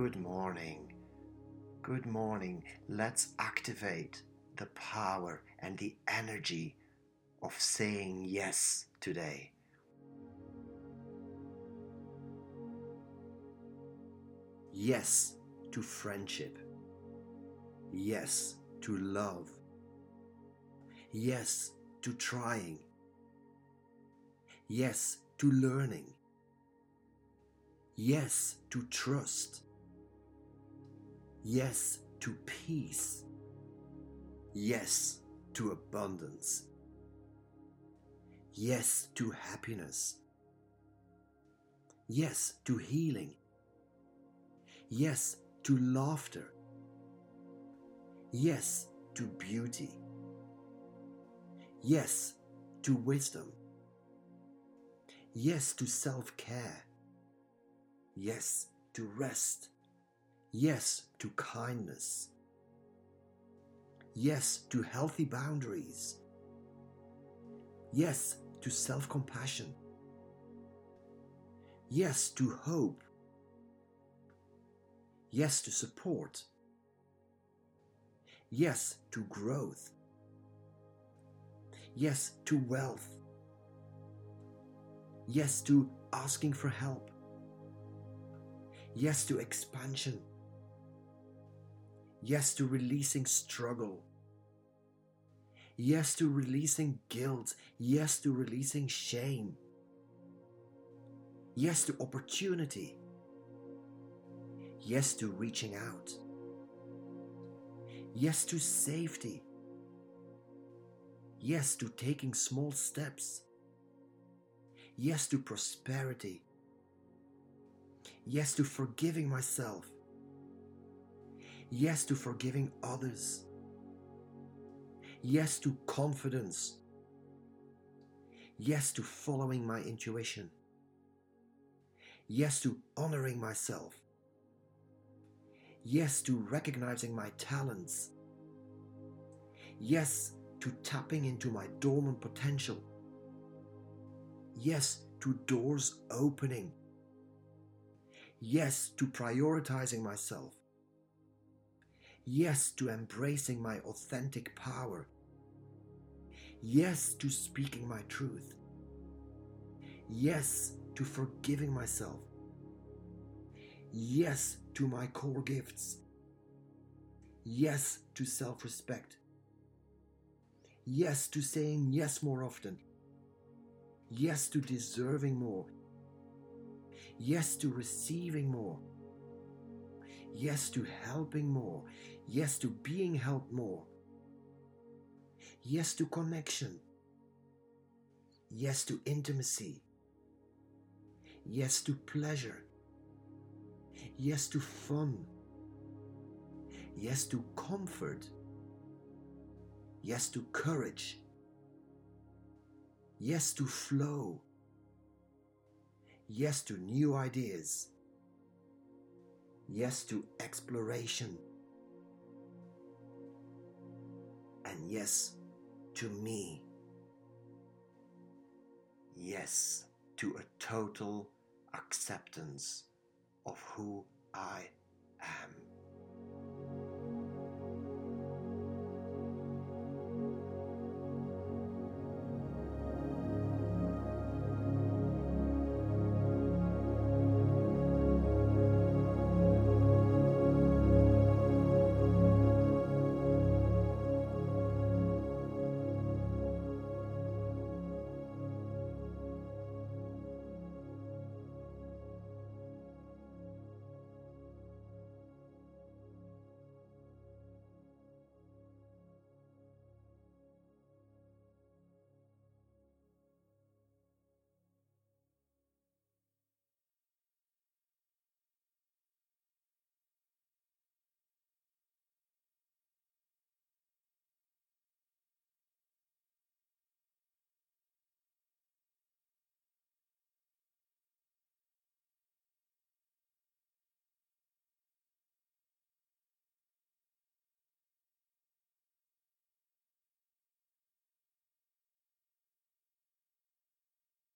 Good morning. Good morning. Let's activate the power and the energy of saying yes today. Yes to friendship. Yes to love. Yes to trying. Yes to learning. Yes to trust. Yes to peace. Yes to abundance. Yes to happiness. Yes to healing. Yes to laughter. Yes to beauty. Yes to wisdom. Yes to self care. Yes to rest. Yes to kindness. Yes to healthy boundaries. Yes to self compassion. Yes to hope. Yes to support. Yes to growth. Yes to wealth. Yes to asking for help. Yes to expansion. Yes to releasing struggle. Yes to releasing guilt. Yes to releasing shame. Yes to opportunity. Yes to reaching out. Yes to safety. Yes to taking small steps. Yes to prosperity. Yes to forgiving myself. Yes to forgiving others. Yes to confidence. Yes to following my intuition. Yes to honoring myself. Yes to recognizing my talents. Yes to tapping into my dormant potential. Yes to doors opening. Yes to prioritizing myself. Yes to embracing my authentic power. Yes to speaking my truth. Yes to forgiving myself. Yes to my core gifts. Yes to self respect. Yes to saying yes more often. Yes to deserving more. Yes to receiving more. Yes to helping more. Yes to being helped more. Yes to connection. Yes to intimacy. Yes to pleasure. Yes to fun. Yes to comfort. Yes to courage. Yes to flow. Yes to new ideas. Yes to exploration. And yes to me. Yes to a total acceptance of who I am.